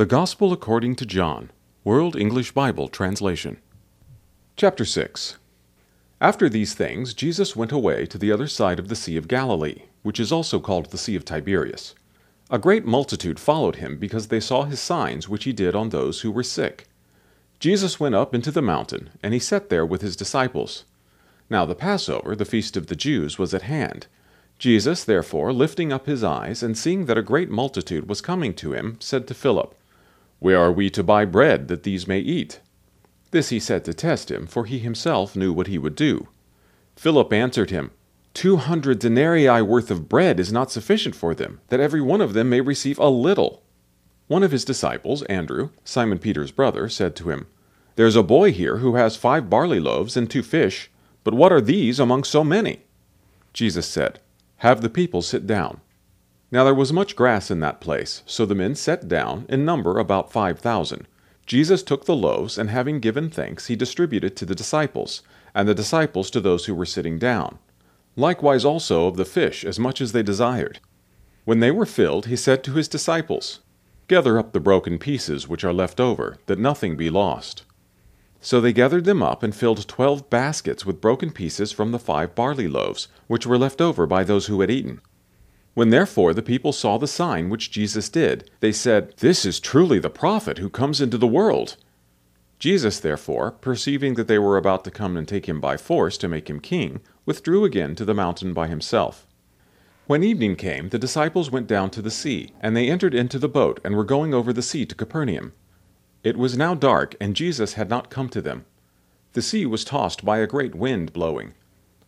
The Gospel according to John, World English Bible Translation. Chapter 6 After these things, Jesus went away to the other side of the Sea of Galilee, which is also called the Sea of Tiberias. A great multitude followed him because they saw his signs which he did on those who were sick. Jesus went up into the mountain, and he sat there with his disciples. Now the Passover, the feast of the Jews, was at hand. Jesus, therefore, lifting up his eyes, and seeing that a great multitude was coming to him, said to Philip, where are we to buy bread that these may eat? This he said to test him, for he himself knew what he would do. Philip answered him, Two hundred denarii worth of bread is not sufficient for them, that every one of them may receive a little. One of his disciples, Andrew, Simon Peter's brother, said to him, There's a boy here who has five barley loaves and two fish, but what are these among so many? Jesus said, Have the people sit down. Now there was much grass in that place, so the men sat down, in number about five thousand. Jesus took the loaves, and having given thanks, he distributed to the disciples, and the disciples to those who were sitting down. Likewise also of the fish, as much as they desired. When they were filled, he said to his disciples, Gather up the broken pieces which are left over, that nothing be lost. So they gathered them up and filled twelve baskets with broken pieces from the five barley loaves, which were left over by those who had eaten. When therefore the people saw the sign which Jesus did, they said, This is truly the prophet who comes into the world. Jesus, therefore, perceiving that they were about to come and take him by force to make him king, withdrew again to the mountain by himself. When evening came, the disciples went down to the sea, and they entered into the boat, and were going over the sea to Capernaum. It was now dark, and Jesus had not come to them. The sea was tossed by a great wind blowing.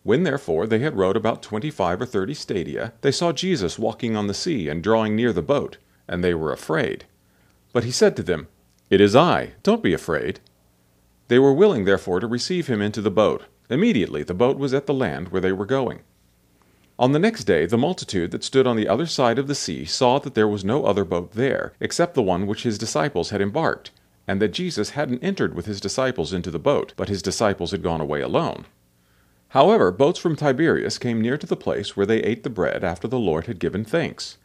When therefore they had rowed about twenty five or thirty stadia, they saw Jesus walking on the sea and drawing near the boat, and they were afraid. But he said to them, It is I, don't be afraid. They were willing therefore to receive him into the boat. Immediately the boat was at the land where they were going. On the next day the multitude that stood on the other side of the sea saw that there was no other boat there, except the one which his disciples had embarked, and that Jesus hadn't entered with his disciples into the boat, but his disciples had gone away alone. However, boats from Tiberias came near to the place where they ate the bread after the Lord had given thanks.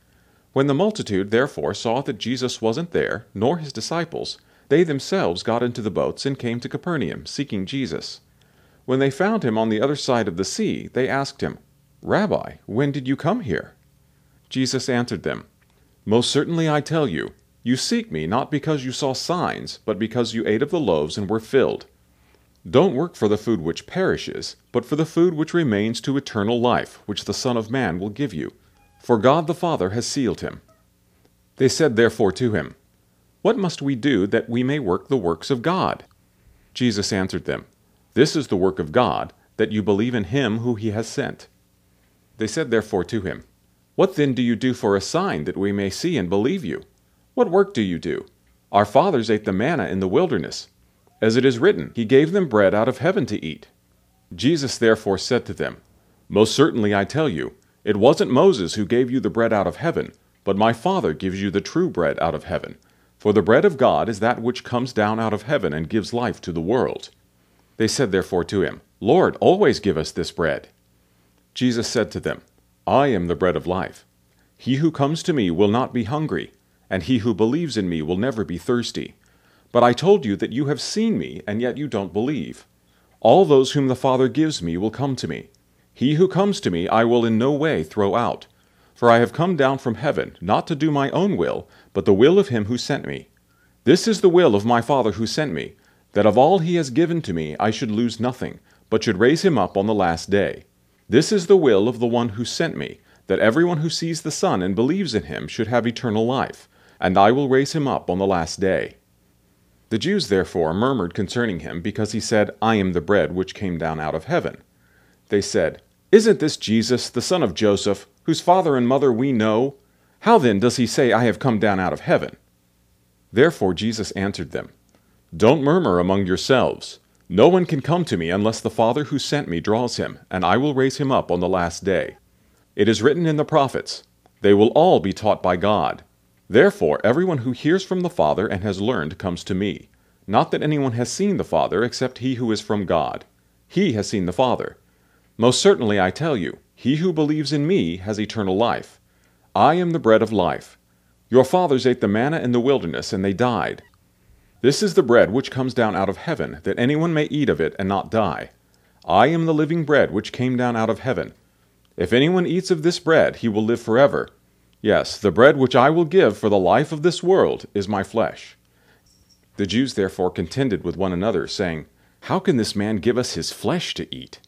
When the multitude therefore saw that Jesus wasn't there, nor his disciples, they themselves got into the boats and came to Capernaum, seeking Jesus. When they found him on the other side of the sea, they asked him, Rabbi, when did you come here? Jesus answered them, Most certainly I tell you, you seek me not because you saw signs, but because you ate of the loaves and were filled. Don't work for the food which perishes, but for the food which remains to eternal life, which the Son of Man will give you. For God the Father has sealed him. They said therefore to him, What must we do that we may work the works of God? Jesus answered them, This is the work of God, that you believe in him who he has sent. They said therefore to him, What then do you do for a sign that we may see and believe you? What work do you do? Our fathers ate the manna in the wilderness. As it is written, He gave them bread out of heaven to eat. Jesus therefore said to them, Most certainly I tell you, it wasn't Moses who gave you the bread out of heaven, but my Father gives you the true bread out of heaven. For the bread of God is that which comes down out of heaven and gives life to the world. They said therefore to him, Lord, always give us this bread. Jesus said to them, I am the bread of life. He who comes to me will not be hungry, and he who believes in me will never be thirsty. But I told you that you have seen me, and yet you don't believe. All those whom the Father gives me will come to me. He who comes to me I will in no way throw out. For I have come down from heaven, not to do my own will, but the will of him who sent me. This is the will of my Father who sent me, that of all he has given to me I should lose nothing, but should raise him up on the last day. This is the will of the one who sent me, that everyone who sees the Son and believes in him should have eternal life, and I will raise him up on the last day. The Jews therefore murmured concerning him, because he said, I am the bread which came down out of heaven. They said, Isn't this Jesus, the son of Joseph, whose father and mother we know? How then does he say, I have come down out of heaven? Therefore Jesus answered them, Don't murmur among yourselves. No one can come to me unless the Father who sent me draws him, and I will raise him up on the last day. It is written in the prophets, They will all be taught by God. Therefore, everyone who hears from the Father and has learned comes to me. Not that anyone has seen the Father except he who is from God. He has seen the Father. Most certainly I tell you, he who believes in me has eternal life. I am the bread of life. Your fathers ate the manna in the wilderness, and they died. This is the bread which comes down out of heaven, that anyone may eat of it and not die. I am the living bread which came down out of heaven. If anyone eats of this bread, he will live forever. Yes, the bread which I will give for the life of this world is my flesh. The Jews therefore contended with one another, saying, How can this man give us his flesh to eat?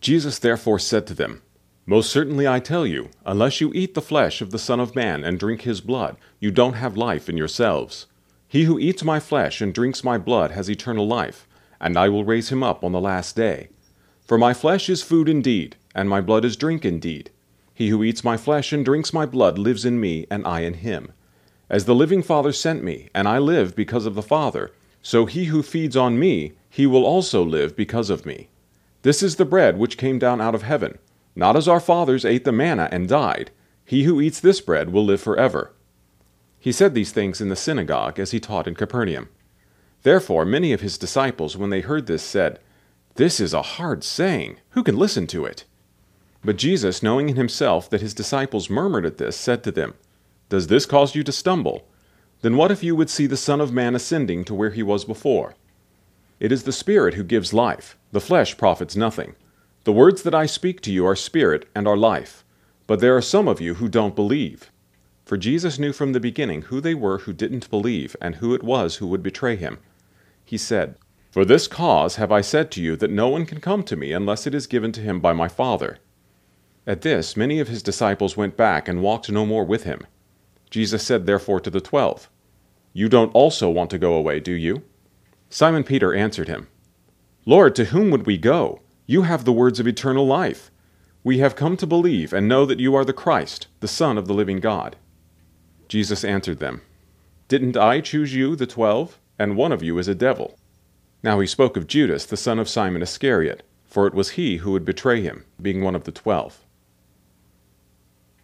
Jesus therefore said to them, Most certainly I tell you, unless you eat the flesh of the Son of Man and drink his blood, you don't have life in yourselves. He who eats my flesh and drinks my blood has eternal life, and I will raise him up on the last day. For my flesh is food indeed, and my blood is drink indeed. He who eats my flesh and drinks my blood lives in me, and I in him. As the living Father sent me, and I live because of the Father, so he who feeds on me, he will also live because of me. This is the bread which came down out of heaven, not as our fathers ate the manna and died. He who eats this bread will live forever. He said these things in the synagogue as he taught in Capernaum. Therefore many of his disciples, when they heard this, said, This is a hard saying. Who can listen to it? But Jesus, knowing in himself that his disciples murmured at this, said to them, Does this cause you to stumble? Then what if you would see the Son of Man ascending to where he was before? It is the Spirit who gives life, the flesh profits nothing. The words that I speak to you are spirit and are life. But there are some of you who don't believe. For Jesus knew from the beginning who they were who didn't believe, and who it was who would betray him. He said, For this cause have I said to you that no one can come to me unless it is given to him by my Father. At this, many of his disciples went back and walked no more with him. Jesus said therefore to the twelve, You don't also want to go away, do you? Simon Peter answered him, Lord, to whom would we go? You have the words of eternal life. We have come to believe and know that you are the Christ, the Son of the living God. Jesus answered them, Didn't I choose you, the twelve? And one of you is a devil. Now he spoke of Judas, the son of Simon Iscariot, for it was he who would betray him, being one of the twelve.